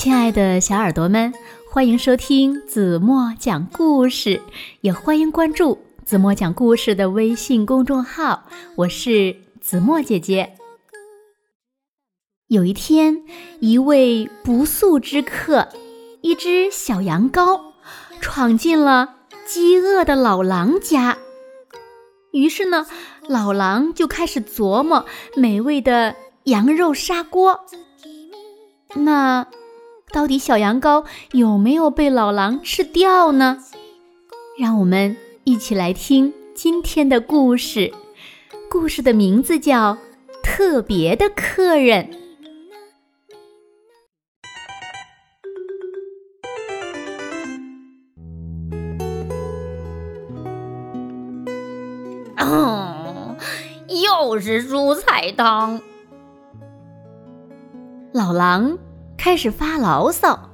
亲爱的小耳朵们，欢迎收听子墨讲故事，也欢迎关注子墨讲故事的微信公众号。我是子墨姐姐。有一天，一位不速之客，一只小羊羔，闯进了饥饿的老狼家。于是呢，老狼就开始琢磨美味的羊肉砂锅。那到底小羊羔有没有被老狼吃掉呢？让我们一起来听今天的故事。故事的名字叫《特别的客人》。哦，又是蔬菜汤。老狼开始发牢骚：“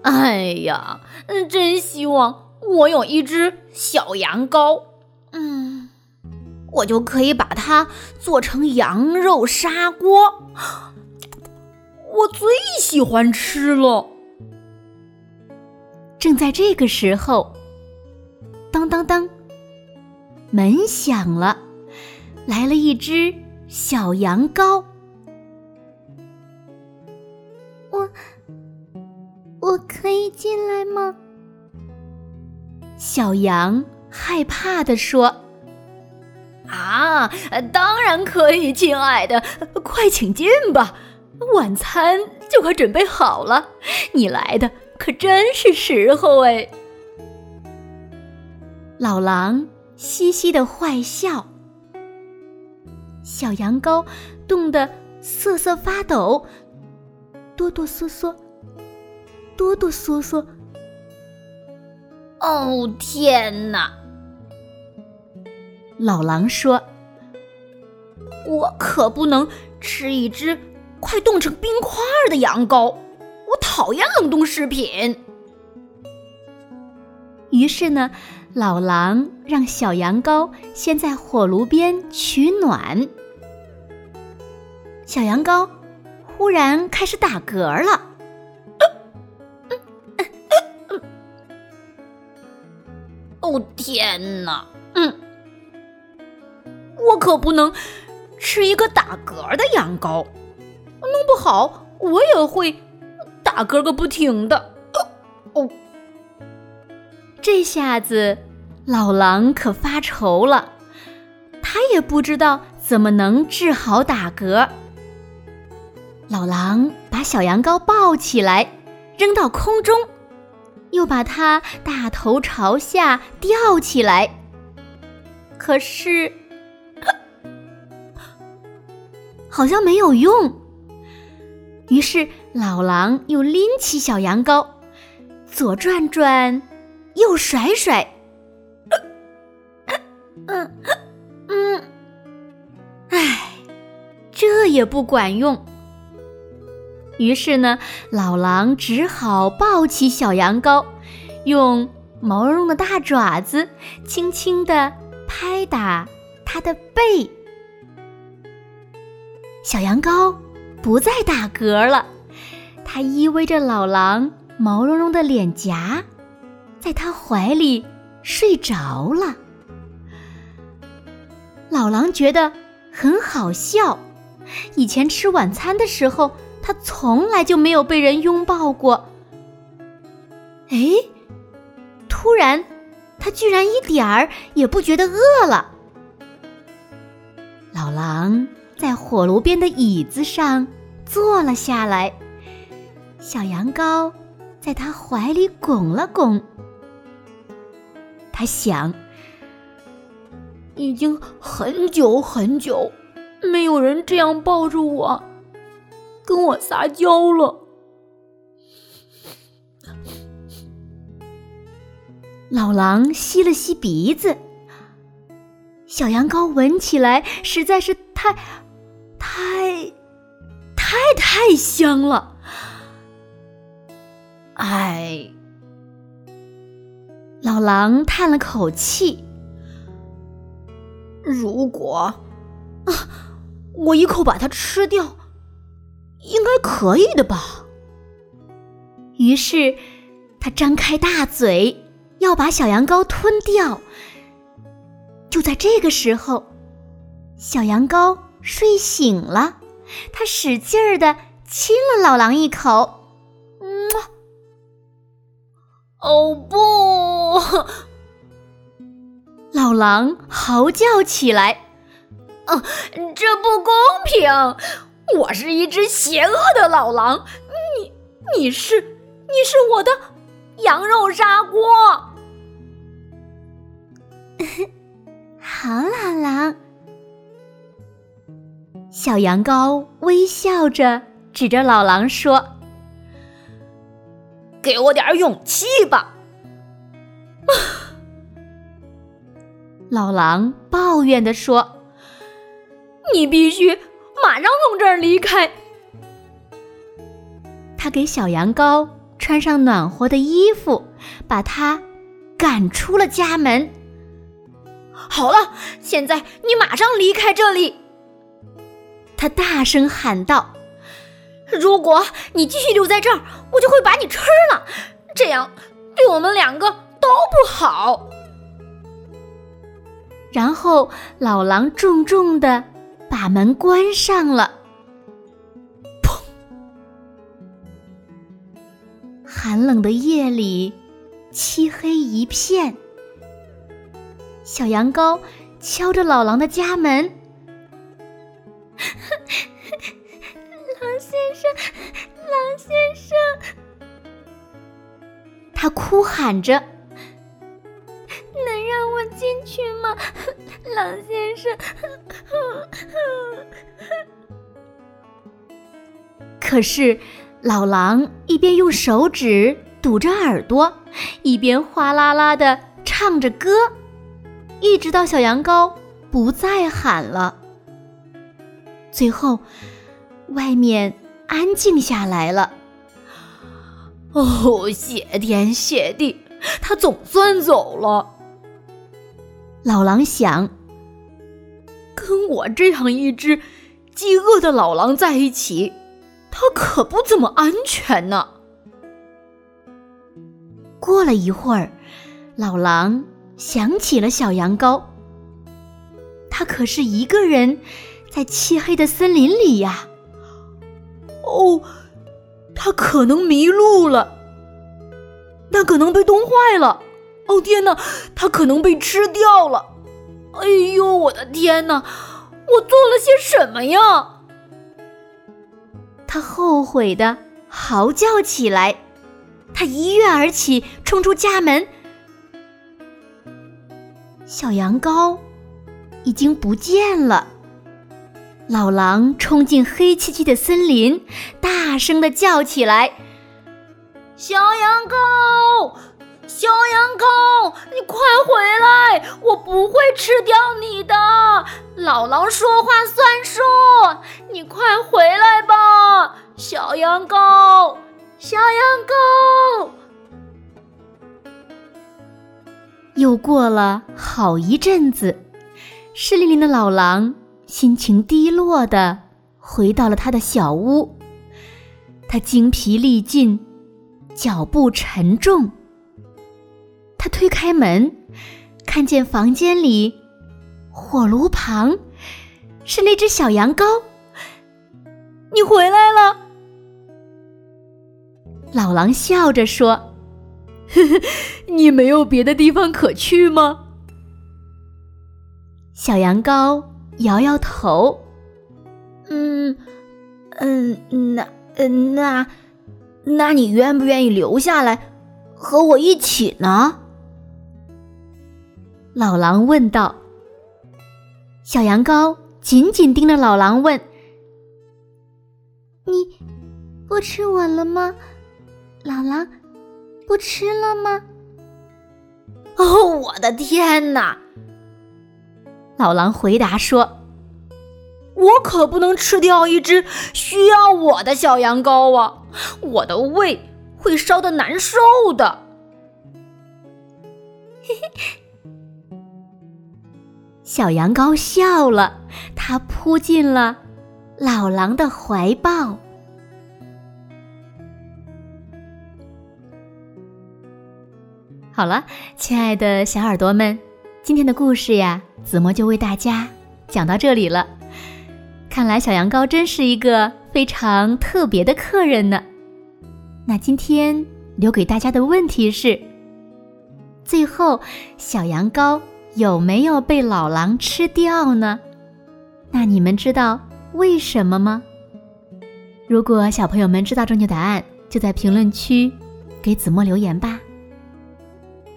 哎呀，真希望我有一只小羊羔，嗯，我就可以把它做成羊肉砂锅，我最喜欢吃了。”正在这个时候，当当当。门响了，来了一只小羊羔。进来吗？小羊害怕的说：“啊，当然可以，亲爱的，快请进吧，晚餐就快准备好了。你来的可真是时候哎。”老狼。嘻嘻的坏笑，小羊羔冻得瑟瑟发抖，哆哆嗦嗦，哆哆嗦嗦。哦天哪！老狼说：“我可不能吃一只快冻成冰块的羊羔，我讨厌冷冻食品。”于是呢。老狼让小羊羔先在火炉边取暖。小羊羔忽然开始打嗝了。哦天哪！嗯，我可不能吃一个打嗝的羊羔，弄不好我也会打嗝个不停的。哦。这下子，老狼可发愁了，他也不知道怎么能治好打嗝。老狼把小羊羔抱起来，扔到空中，又把它大头朝下吊起来。可是，好像没有用。于是，老狼又拎起小羊羔，左转转。右甩甩，嗯嗯，唉，这也不管用。于是呢，老狼只好抱起小羊羔，用毛茸茸的大爪子轻轻地拍打它的背。小羊羔不再打嗝了，它依偎着老狼毛茸茸的脸颊。在他怀里睡着了。老狼觉得很好笑，以前吃晚餐的时候，他从来就没有被人拥抱过。哎，突然，他居然一点儿也不觉得饿了。老狼在火炉边的椅子上坐了下来，小羊羔在他怀里拱了拱。他想，已经很久很久，没有人这样抱着我，跟我撒娇了。老狼吸了吸鼻子，小羊羔闻起来实在是太、太、太太香了。哎。老狼叹了口气：“如果啊，我一口把它吃掉，应该可以的吧？”于是，他张开大嘴，要把小羊羔吞掉。就在这个时候，小羊羔睡醒了，它使劲儿的亲了老狼一口。嗯，哦不！老狼嚎叫起来：“啊，这不公平！我是一只邪恶的老狼，你你是你是我的羊肉砂锅。”好，老狼。小羊羔微笑着指着老狼说：“给我点勇气吧！” 老狼抱怨地说：“你必须马上从这儿离开。”他给小羊羔穿上暖和的衣服，把它赶出了家门。好了，现在你马上离开这里！他大声喊道：“如果你继续留在这儿，我就会把你吃了，这样对我们两个都不好。”然后老狼重重的把门关上了。砰！寒冷的夜里，漆黑一片。小羊羔敲着老狼的家门：“ 狼先生，狼先生！”他哭喊着：“能让我进去吗，狼先生？”可是老狼一边用手指堵着耳朵，一边哗啦啦的唱着歌。一直到小羊羔不再喊了，最后外面安静下来了。哦，谢天谢地，他总算走了。老狼想，跟我这样一只饥饿的老狼在一起，他可不怎么安全呢。过了一会儿，老狼。想起了小羊羔，他可是一个人在漆黑的森林里呀。哦，他可能迷路了，那可能被冻坏了。哦天哪，他可能被吃掉了。哎呦，我的天哪，我做了些什么呀？他后悔的嚎叫起来，他一跃而起，冲出家门。小羊羔已经不见了。老狼冲进黑漆漆的森林，大声的叫起来：“小羊羔，小羊羔，你快回来！我不会吃掉你的。老狼说话算数，你快回来吧，小羊羔，小羊羔。”又过了好一阵子，湿淋淋的老狼心情低落的回到了他的小屋。他精疲力尽，脚步沉重。他推开门，看见房间里火炉旁是那只小羊羔。你回来了，老狼笑着说。呵呵，你没有别的地方可去吗？小羊羔摇摇头。嗯，嗯，那，嗯，那，那你愿不愿意留下来和我一起呢？老狼问道。小羊羔紧紧盯着老狼问：“你不吃我了吗，老狼？”不吃了吗？哦，我的天哪！老狼回答说：“我可不能吃掉一只需要我的小羊羔啊，我的胃会烧的难受的。”嘿嘿，小羊羔笑了，它扑进了老狼的怀抱。好了，亲爱的小耳朵们，今天的故事呀，子墨就为大家讲到这里了。看来小羊羔真是一个非常特别的客人呢。那今天留给大家的问题是：最后小羊羔有没有被老狼吃掉呢？那你们知道为什么吗？如果小朋友们知道正确答案，就在评论区给子墨留言吧。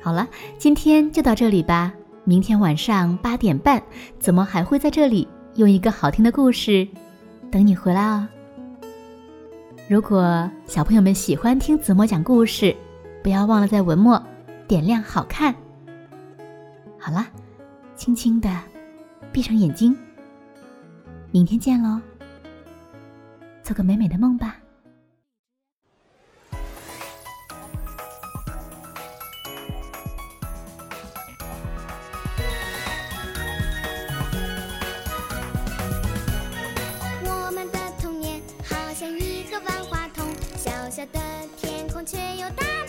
好了，今天就到这里吧。明天晚上八点半，子墨还会在这里用一个好听的故事等你回来哦。如果小朋友们喜欢听子墨讲故事，不要忘了在文末点亮好看。好了轻轻的闭上眼睛。明天见喽做个美美的梦吧。我们的童年好像一个万花筒小小的天空却又大